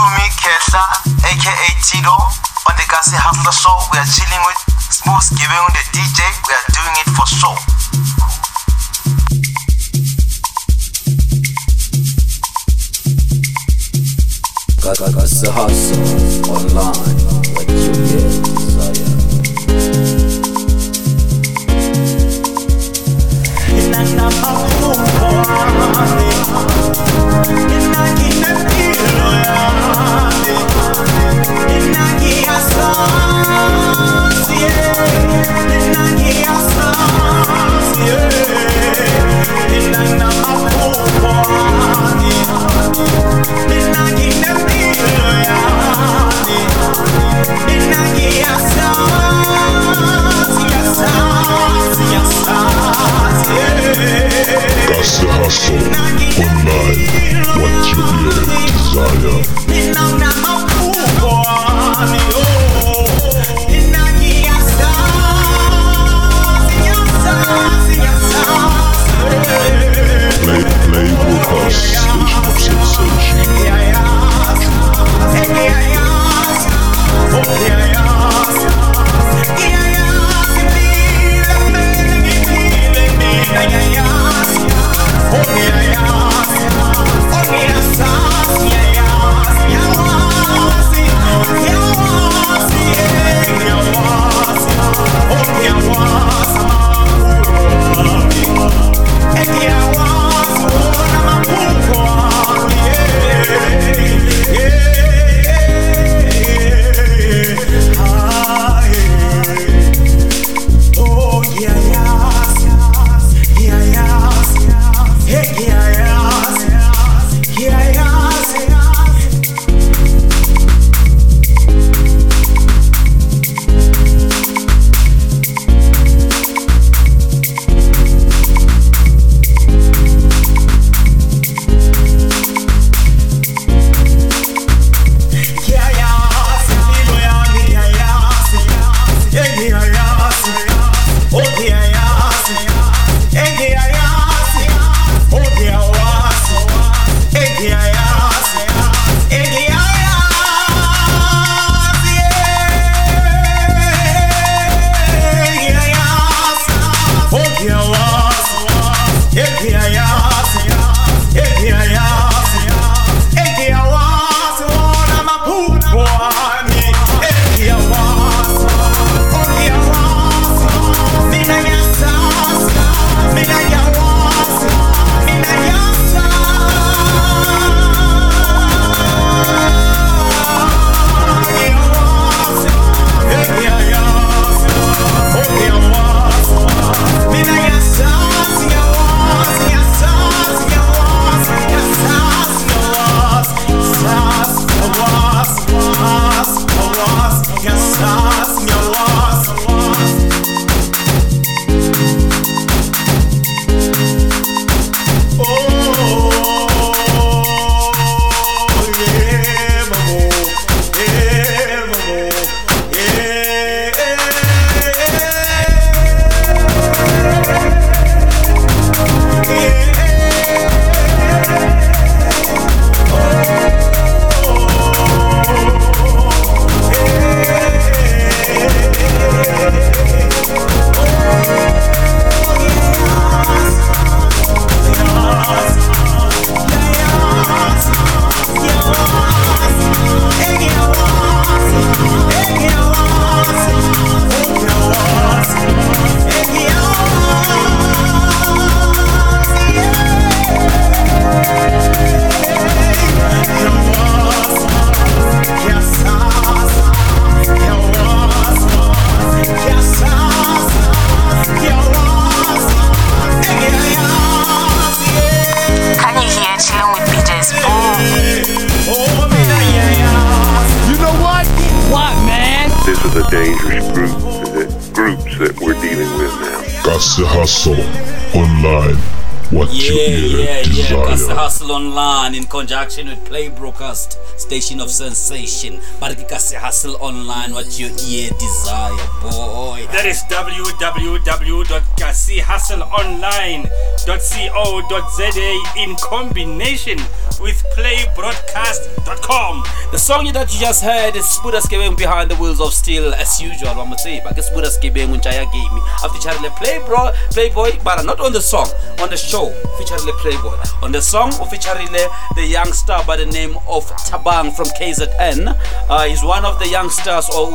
to me, Kesha, aka Tito, on the Kasi Hustler Show. We are chilling with Smooth giving on the DJ. We are doing it for show. Gasa Hustle online. What you get, desire. Inanda makukwani Inakine pilo Gasa Hustle yeah, Conjunction with Play Broadcast, Station of Sensation. But Kasi Hustle Online, what your ear desire. That is www.kasihustleonline.co.za in combination with playbroadcast.com. The song that you just heard is Buddha Skebeng behind the wheels of steel as usual. I'm gonna say, but it's Buddha Skebeng when gave me. I've featured the Playbro, Playboy, but not on the song, on the show. Featured Playboy. On the song, featuring the, the youngster by the name of Tabang from KZN. Uh, he's one of the youngsters or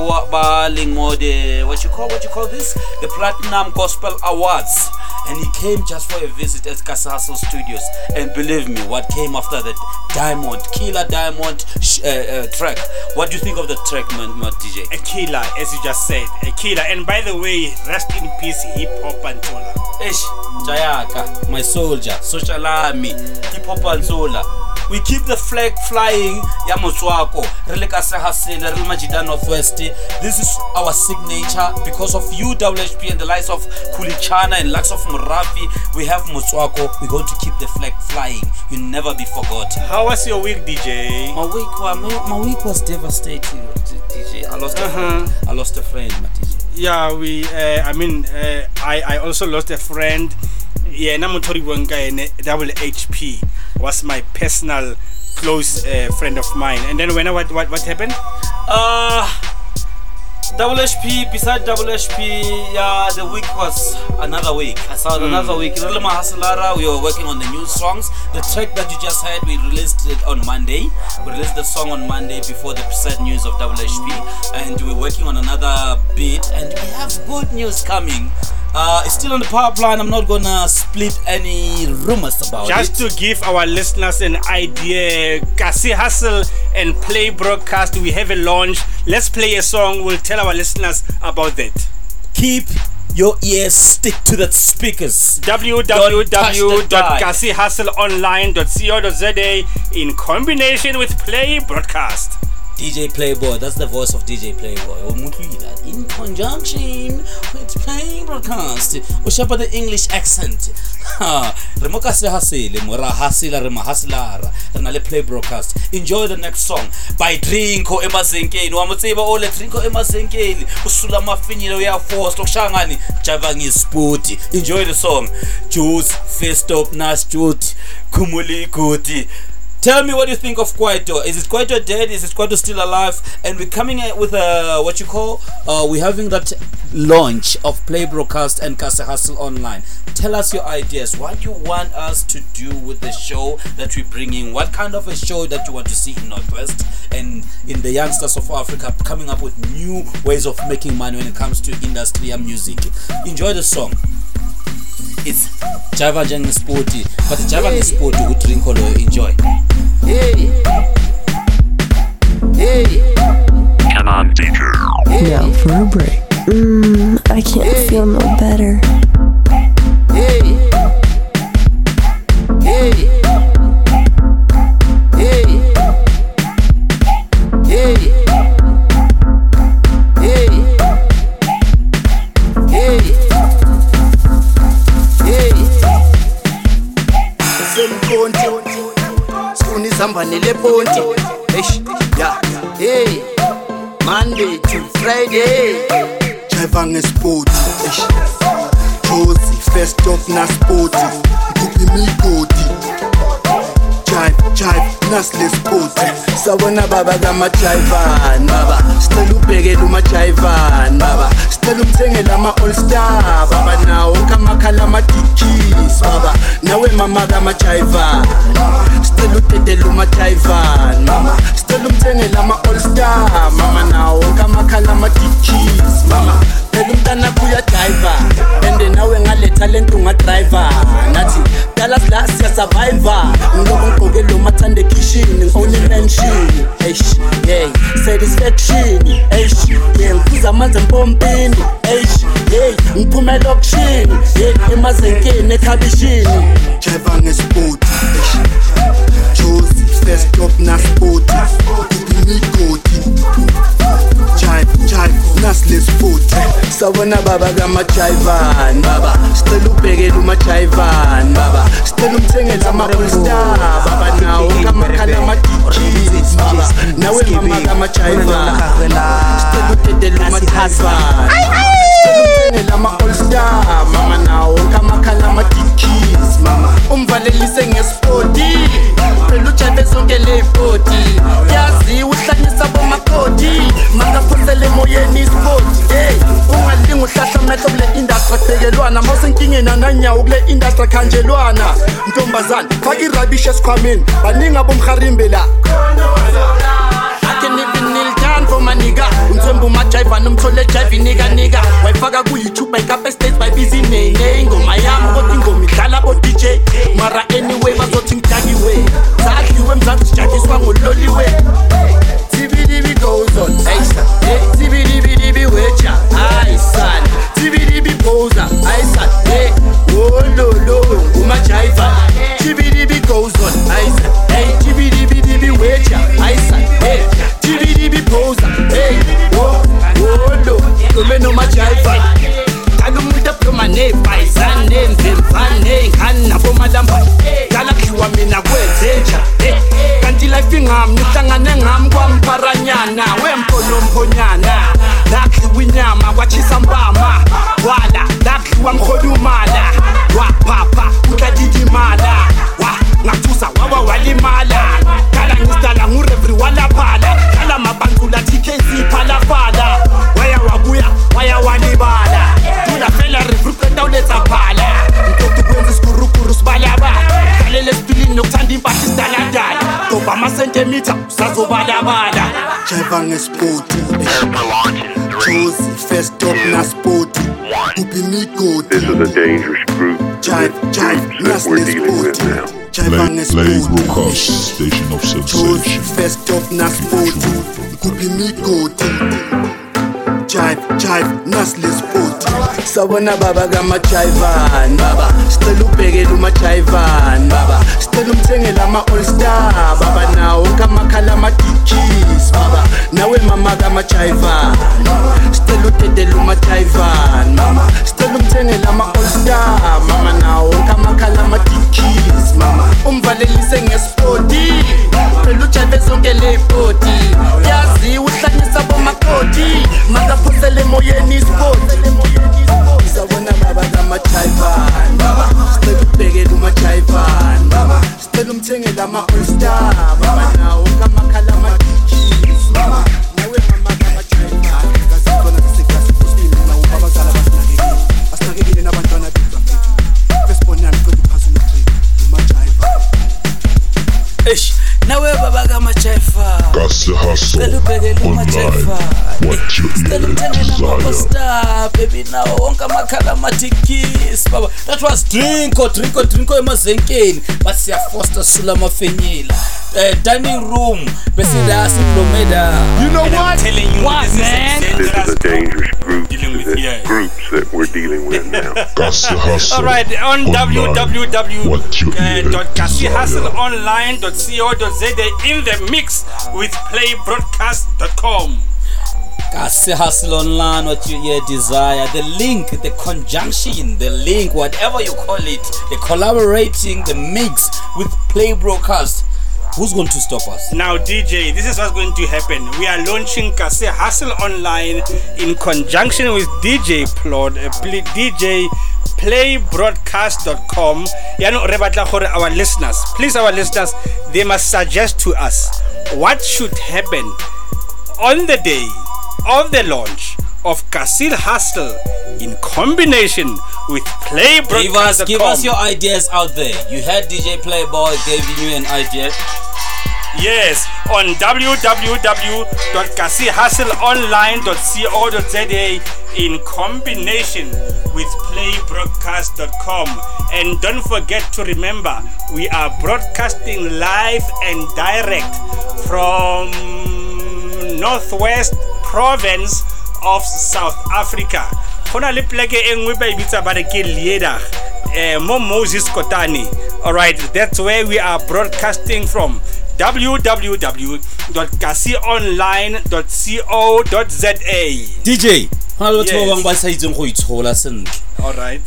what you call what you call this? The Platinum Gospel Awards. And he came just for a visit at Kasi Hustle Studios. And believe me, what came after that Diamond, Killer Diamond uh, uh, track. What do you think of the track, man, man DJ? A killer, as you just said, a killer. And by the way, rest in peace, hip hop and Antola. Ish, Jayaka, my soldier, social army, Hip Hop Pantsula. We keep the flag flying, ya Motswako, re le ka Sehasela, re le Majida Northwest. This is our signature because of HHP and the likes of Khuli Chana and likes of Morafe. We have Motswako. We're going to keep the flag flying. You'll never be forgotten. How was your week, DJ? My week, my, my week was devastating, DJ. I lost a friend. I lost a friend, my DJ. Yeah, we. Uh, I mean, uh, I I also lost a friend. Yeah, na motori bonga ene double HP was my personal close uh, friend of mine. And then when what what what happened? Uh, Double HP, beside Double HP, yeah, the week was another week. I saw another week. We were working on the new songs. The track that you just heard, we released it on Monday. We released the song on Monday before the sad news of Double HP. And we're working on another beat, and we have good news coming. Uh, it's still on the pipeline. I'm not gonna split any rumors about Just it. Just to give our listeners an idea, Kasi Hustle and Play Broadcast, we have a launch. Let's play a song. We'll tell our listeners about that. Keep your ears stick to the speakers. www.kasihustleonline.co.za in combination with Play Broadcast. DJ Playboy, that's the voice of DJ Playboy. Oh, that in conjunction with Play Broadcast. Ushapa the English accent. Ha, re mo ka se hasele, mo ra hasela re ma haselara. Re na le Play Broadcast. Enjoy the next song by Drinko emazenkeni. Wa mo tseba ole Drinko emazenkeni. Usula mafinyilo ya force lokushangani java ngesipoti. Enjoy the song. Juice, Stop, Nas Jude, Kumuli Kuti. Tell me what you think of Kwaito. Is it Kwaito dead? Is it Kwaito still alive? And we're coming with a what you call uh, we're having that launch of Play Broadcast and Casa Hustle Online. Tell us your ideas. What you want us to do with the show that we're bringing? What kind of a show that you want to see in Northwest and in the youngsters of Africa coming up with new ways of making money when it comes to industry and music. Enjoy the song. It's Java Sporty, but Java Sporty who drink loyo. Enjoy. Come on, DJ. Now for a break. Mm, I can't feel no better. semponti sifuna izihamba neleponti eish ya. Hey monday to friday. Jiva ngespoti. Eish. Josi first stop naspoti. Nguphi imigodi. jive jive nasilespoti sawona baba kamajivan baba sicela ubhekele umajivan baba sicela umthengele ama-allstar baba. Nawo wonke amakhala amadikis baba. Nawe mama kamajivan sicela udedele umajivan mama sicela umthengele ama-allstar mama. Nawo wonke amakhala amadikis mama phela umntana kuyadayiva ende nawe ngale talent ungadrayiva nathi dala sila siyasurviva ngiloku ngigqoke lo mathanda ekhishini ngi-one imenshini eish yey satisfaction. Eish ye ngiphuza amanzi empompini. Eish yey ngiphume elokishini. Ye emazenkeni ekhabishini. Jeva ngesipoti juice first stop nasipoti imigodi. Jive jive nasilesport sabona baba kamajivan baba. Sicela ubhekele umajivan baba. Sicela umthengele ama-allstar baba. Nawo kamakhala amadijis baba. Nawe mama kamajivan sicela udedele umthengele ama-allstar mama. Nawo kamakhala amadijis mama. Umvalelise ngespoti. Phela ujabe zonke ley'poti deal mangaphosele emoyeni isport hey. Ungalingi uhlahla amehlo kule indastra kubekelwana ma usenkingeni ananyawo kule indastra khanjelwana ntombazane faka irabisha esikhwameni. Baningi abomharimbe la manika. Umthwembu umajayiva nomthole ejayiva inikanika wayifaka ku-youtube bayikapa estate bayibiza ineyiney ingoma yami kodwa ingoma idlala bo-dj mara anyway bazothi ngidakiwe sadliwe mzansi sijadiswa ngololiwe. TBDB goes on. Hey poser. Hey, Oh umajiva TBDB goes on. Hey, poser. Hey. Oh Oh Kala mane bayizane mzenzane ngani nabomalambayi dala kudliwa mina kwenzenja eh, eh. kanti life ingami nihlangane ngami kwampharanyana wempolomphonyana lakhiwa inyama kwatshisa mbama. Wala lakhiwa mholumala waphapha utladidimala Wa ngathusa wawa walimala. Kala ngisdala ngurevri walaphala. Kala mabanzula TKC phalaphala Waya wabuya waya walibala. Tula fela revri qeda phala. Nkotu kwenza isikurukuru sibalabala Kalele esipilini nokuthanda impahla isidaladala Dobha amasentimitha usazobalabala. Jiva ngespoti Jozi first stop na spoti. Kuphi migodi This is a dangerous group. Jive, jive, that we're dealing with now. Jiva Play, play ngespoti broadcast station of Jozi sensation. first stop na spoti Kuphi migodi Jive, jive, nasile spoti Sabona baba kamajivan baba. Sicela ubhekele umajivan baba. Sicela umthengele ama-allstar baba. Nawo kamakhala ama-DJs baba. Nawe mama kamajivan Sicela udedele umajivan mama Sicela umthengele ama-allstar mama nawo kamakhala ama-DJs mama Umvalelise ngespoti Phela ujabe zonke ley'poti Yaziwa uhlanyisa bomakoti Makaphosele emoyeni ispoti. Sabona baba kamajivan baba Sicela ubhekele umajivan baba Sicela umthengele ama-allstar baba nawo kamakhala ama-DJs baba Nawe mama kamajivan Kazikhona ziseklasi kusini nawo abazala basinakekile Asinakekile nabantwana bethu. Bafethu Besibonani qeda uphasi unoqhela umajivan Eish, nawe baba kamajiva Gas the hustle Cela ubhekele online. Ama-allstar baby nawo wonke amakhala amatikis baba that was drinko drinko drinko emazenkeni but siyafosta sisula amafenyela uh, dining room besila siblomeda You know what? telling you what, this is a man? This is a dangerous group. Dealing with groups that we're dealing with now. Gas the. All right, on online. What your ear desire. www.kasihustleonline.co.za in the mix with playbroadcast.com. Kasi hustle online what you yeah desire. The link the conjunction the link whatever you call it. The collaborating the mix with play broadcast. Who's going to stop us? Now, DJ, this is what's going to happen. We are launching Kasi Hustle Online in conjunction with DJ Plod, uh, DJ playbroadcast.com. Our listeners, please, our listeners, they must suggest to us what should happen on the day of the launch of Kasil Hustle in combination with playbroadcast.com. give us give us your ideas out there you had dj playboy giving you an idea Yes, on www.kasihustleonline.co.za in combination with playbroadcast.com. And don't forget to remember, we are broadcasting live and direct from Northwest Province of South Africa. Go na le pleke e nngwe ba e bitsa ba re ke Lieda eh, mo Moses Kotane. All right, that's where we are broadcasting from www.kasionline.co.za. dj go na le batho ba bangwe ba sa itseng go itshola sentle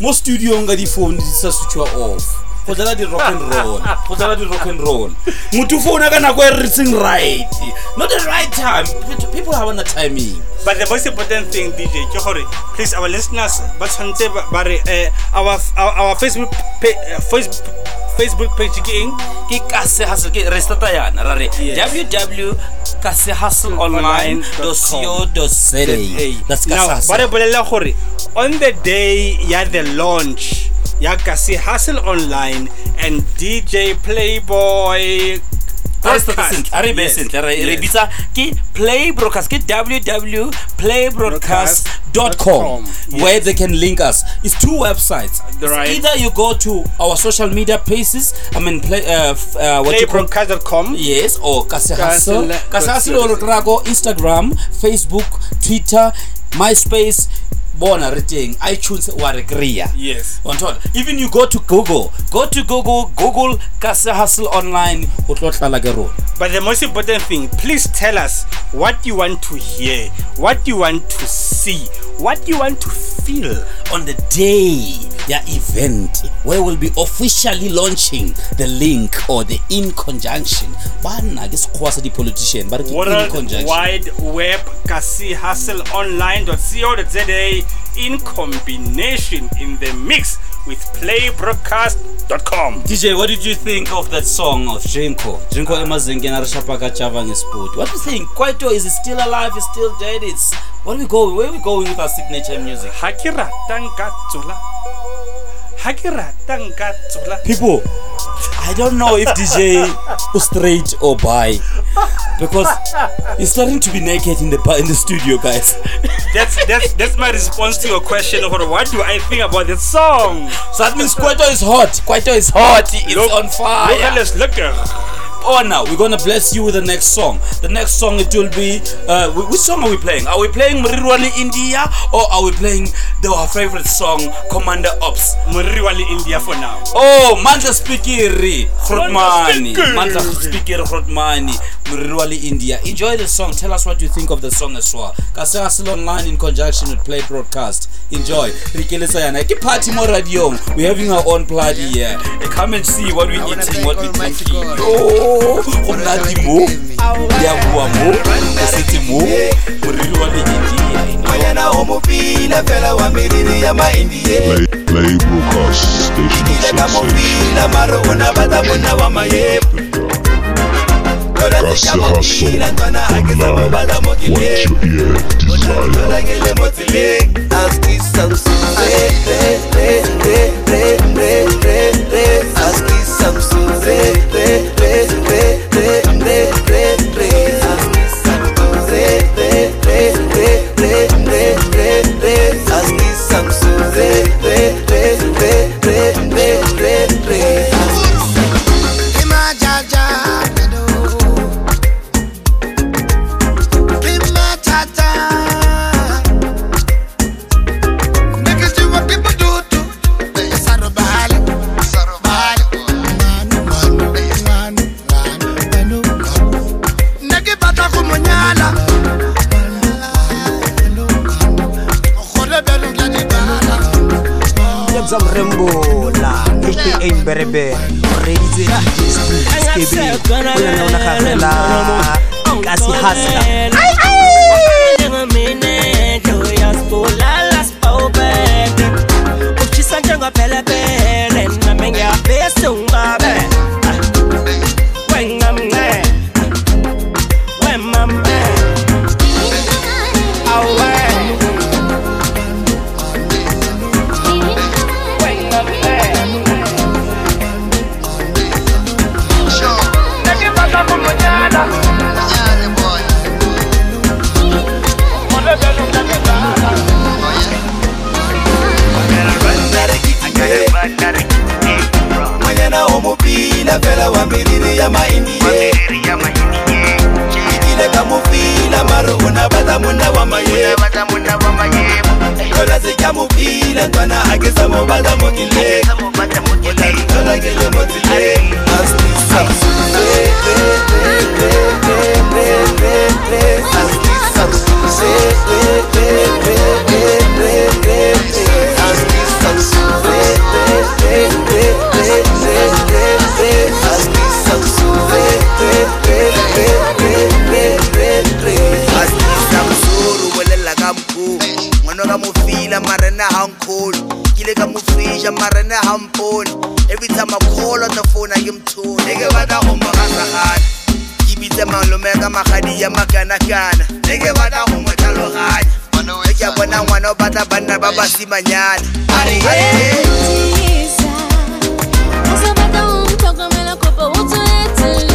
mo studiong ka di-phone di sa switchwa off go dlala di-rock and roll. Go dlala di-rock and roll. Motho founa ka nako e re right. Not the right time. People have na timing. But the most important thing dj ke gore please our listeners ba tshwanetse ba- re eh, our, our, our facebook pa- eh, Facebook- facebook page ke eng? Ke kasi hustle. Ke re starta yana ra re www kasi hustle online co za that's kase ba re bolelela gore on the day ya the launch Yakasi Hustle Online and DJ Playboy a play broadcast play broadcast com where they can link us. It's two websites. Right. It's either you go to our social media pages i mean play uh, uh what play yes or kasehasel or instagram facebook twitter myspace bona re teng itunes wa re kry-a. Yes. Wa nthola? even you go to google go to google google kasi hustle online o tlo tlala ke rona. But the most important thing, please tell us what you want to hear, what you want to see, what you want to feel. on the day ya event where we'll be officially launching the link or the in conjunction. Banna ke sekgowa sa di-politician ba re ke in conjunction. Wide Web Kasi Hustle Online.co.za in combination in the mix with playbroadcast.com. DJ, what did you think of that song of Jinko? Jinko Emazingena Rashapaka Chavang Sport. What do you think? Kwaito, is it still alive? Is still dead? It's what are we going? Where are we going with our signature music? Hakira Tangatsula. Hakira Tangatsula. People, I don't know if DJ straight or bi because he's starting to be naked in the in the studio, guys. That's that's that's my response to your question. What do I think about the song? So that means Kwaito is hot. Kwaito is hot. It's Look- on fire. Look at this, look at Oh, now we're gonna bless you with the next song. The next song it will be. Uh, which song are we playing? Are we playing Murirwali India or are we playing the, our favorite song, Commander Ops? Muriwali India for now. Oh, Mandla Spikiri, Grotmani. Spikiri. Mandla Spikiri, Grotmani, Murirwali India. Enjoy the song. Tell us what you think of the song as well. Kase still online in conjunction with Play Broadcast. Enjoy. Rikelesa yana. Ke party mo radio. We're having our own party here. Come and see what we're eating, what we're drinking. Oh, mo go nadi mo di a bua mo o setse mo moriri wa lenyedie ngwanyana o mopila fela wa meriri ya maindie ile ka mopila maro o na bata monna wa mayepo That's the hustle. Online. What your ear desire. Tota I'm still so eh, eh, eh, Zam la, aka Berebe. Crazy Skibi Kuyana unakavela Kasi hasta Ay ndafela wambiriri yamaindie ile kamufila maro unabata muna wa mayebo tola sejamufila ntwana akisamubata mokile olakele motile astisa moja mara ne hampone every time i call on the phone a ke mthone ne ke batla go mo gasagana ke bitse malome ka magadi ya makanakana. Ne ke batla go mo tlhaloganya e ke a bona ngwana o batla banna ba basimanyana Are, are, Top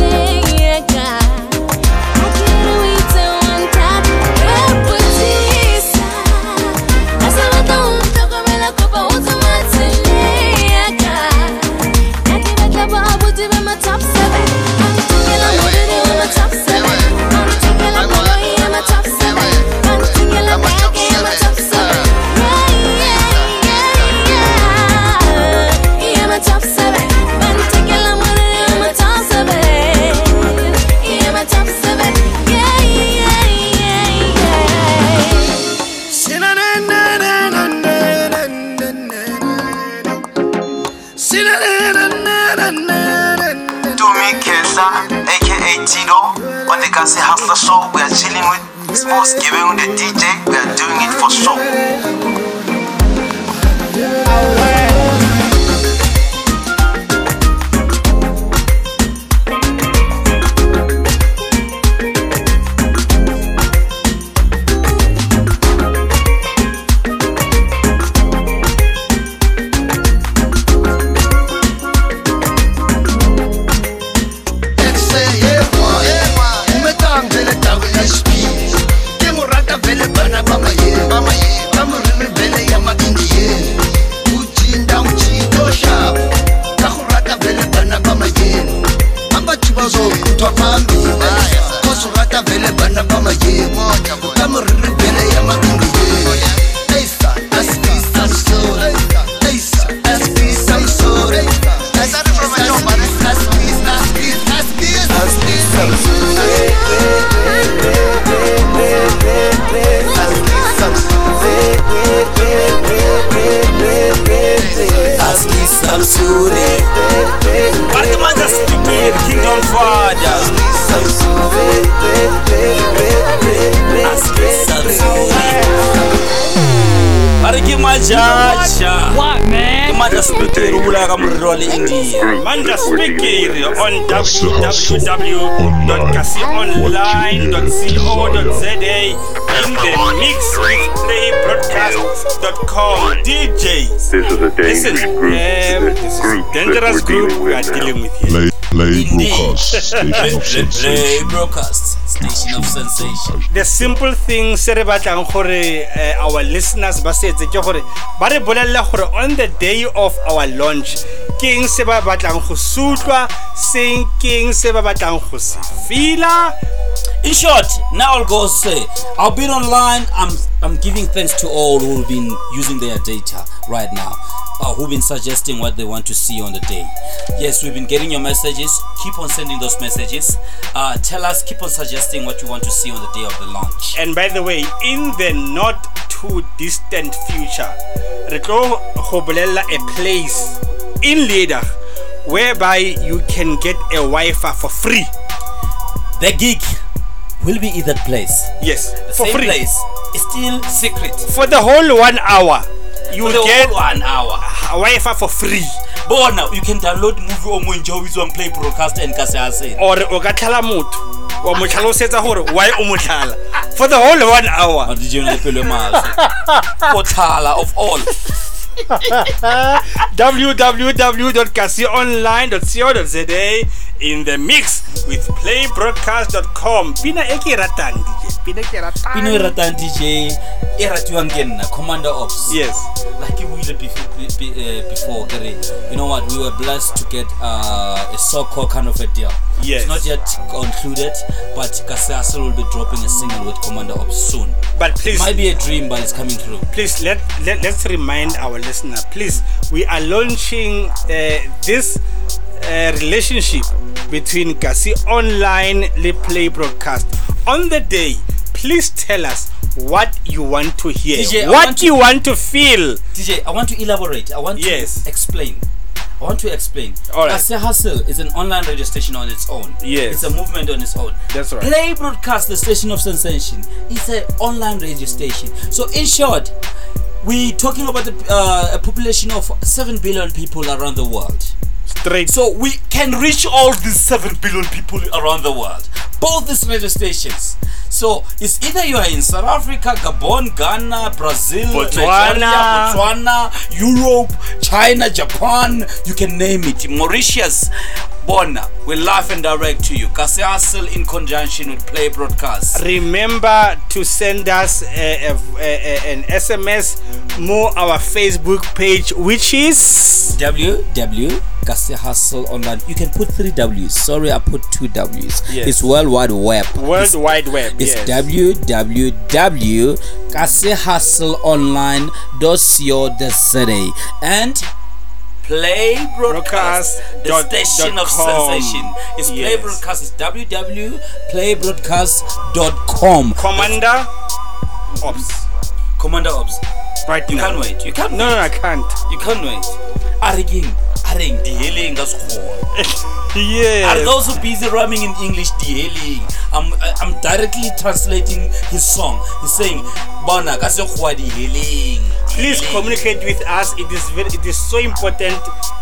majaja What man? Ke manja speaking Ula ka morero wa le India Manda speaking on www.cassionline.co.za in the mix with playbroadcast.com. DJ. This is a Listen, dangerous group. um, this this is group dangerous that we're group dealing we are with dealing now. with here. Play, play Indeed. broadcast station Play, of play, play sensation. broadcast Station of sensation the simple thing se re batlang gore eh, our listeners ba se etse ke gore ba re bolelela gore on the day of our launch ke eng se ba batlang go sutlwa seng ke eng se ba batlang go se fila In short, now I'll go say, i've been online. I'm I'm giving thanks to all who've been using their data right now, uh, who've been suggesting what they want to see on the day. Yes, we've been getting your messages. Keep on sending those messages. Uh, tell us, keep on suggesting what you want to see on the day of the launch. and by the way in the not too distant future re tlo go a place in Ledig whereby you can get a Wi-Fi for free The gig will be in that place. yes The for same free place. It's still secret. for the whole one hour you the get one hour. Wi-Fi for free Bona, you can download movie o mo ntšha o bitswang play broadcast and ka se a sena. or o ka tlhala motho wa mo tlhalosetsa gore why o mo tlhala for the whole one hour the pelo e? Go tlhala of all. www.casionline.co.za in the mix with playbroadcast.com pina e ke e ratang dj pina e ke ratang. Pino e ratang dj e ratiwang ke nna commander ops. Yes. Like ke buile before, before ke re you know what we were blessed to get uh, a so-called kind of a deal. Yes. it's not yet concluded but Kasasa will be dropping a single with commander ops soon. But please it might be a dream but it's coming through please let, let let's remind our listener please we are launching uh, this uh, relationship between Kasi Online le Play Broadcast on the day please tell us what you want to hear DJ, what want to- you want to feel DJ I want to elaborate I want Yes. to explain I want to explain. All right. Kase Hustle is an online radio station on its own. Yes. It's a movement on its own. That's right. Play Broadcast, the station of sensation, is an online radio station. So, in short, we're talking about a, uh, a population of 7 billion people around the world. Straight. So we can reach all these 7 billion people around the world. Both these radio stations. So it's either you are in South Africa, Gabon, Ghana, Brazil, Botswana. Nigeria, Botswana, Europe, China, Japan, you can name it. Mauritius, Bona, we live and direct to you. Kasi Hustle in conjunction with Play Broadcast. Remember to send us a, a, a, an SMS, more our Facebook page, which is www Kasi Hustle online. You can put three W's. Sorry, I put two W's. Yes. It's World Wide Web. World It's- Wide Web. It's yes. www kasihustleonline.co.za and play broadcast the dot- station dot of com. sensation it's play Yes. broadcast it's www.playbroadcast.com Commander Ops. commander ops Right you now. can't wait you can't No, no, I can't. you can't wait a re keng a reng diheleng ka sekgowa Are Yes. those who busy rhyming in English diheleng? I'm I'm directly translating his song. He's saying, "Bona ka sekgowa diheleng." Please communicate with us. It is very, it is so important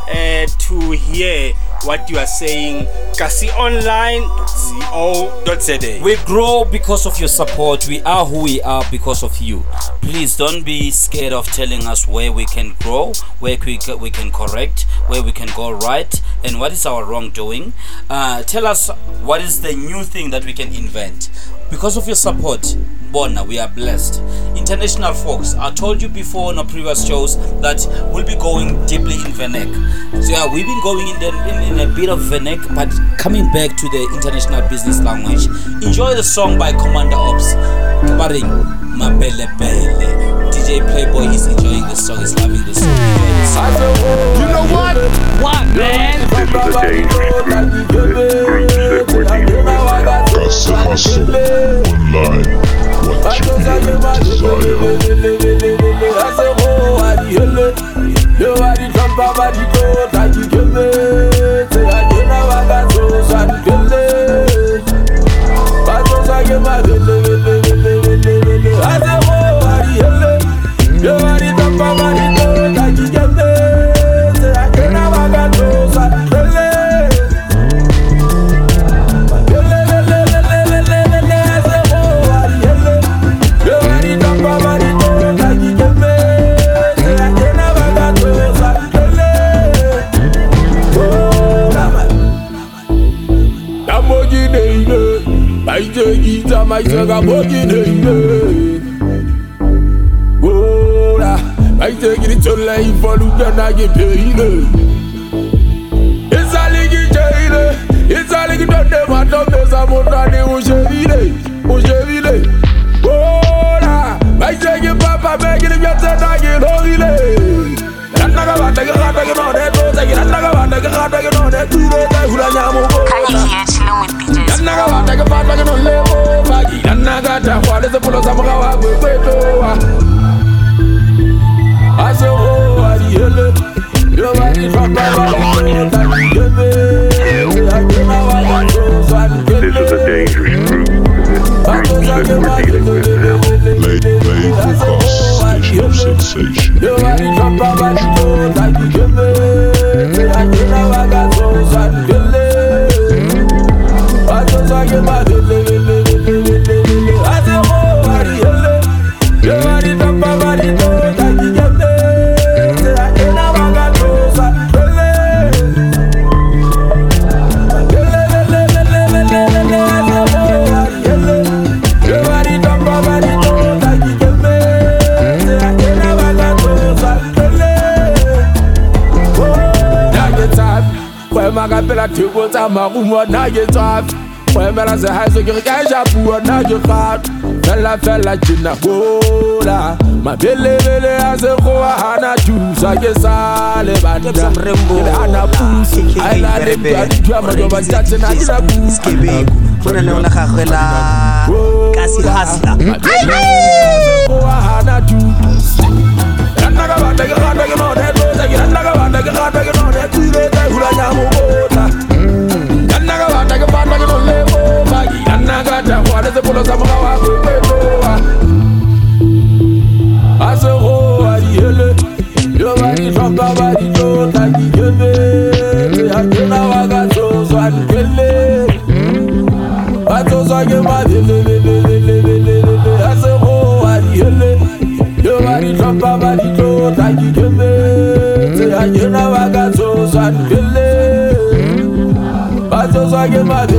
uh, to hear what you are saying. CasiOnline.co.za. We grow because of your support. We are who we are because of you. Please don't be scared of telling us where we can grow, where we we can correct, where we can go right, and what is our wrongdoing. Uh, tell us what is the new thing that we can invent. Because of your support, Bona, we are blessed. International folks, I told you before in our previous shows that we'll be going deeply in Venek. So yeah, we've been going in, the, in, in a bit of Venek, but coming back to the international business language. Enjoy the song by Commander Ops. Kabaring, Mapele Pele. DJ Playboy is enjoying the song, he's loving the song. Enjoy the song. You know what? What, man? This Kasi Hustle Online. What you desire. This is a dangerous group. Groups that we're dealing with now. Sensation. Fela jena bola mabelebele a sekgowa gana thusa ke sa le bannaana puso a ena le ntwa dithua majoba tatsena di na skebeko go na leo la gagwe la kasi hasla sekgowa gana thusa nna ka bata ke gata ke none tlosa ke nna ka bata ke gata ke none tsile tsa hulanya mobotla nna ka bata ke bata ke nole boba ke nna ka thakgoa le sepolo sa moga wa I get my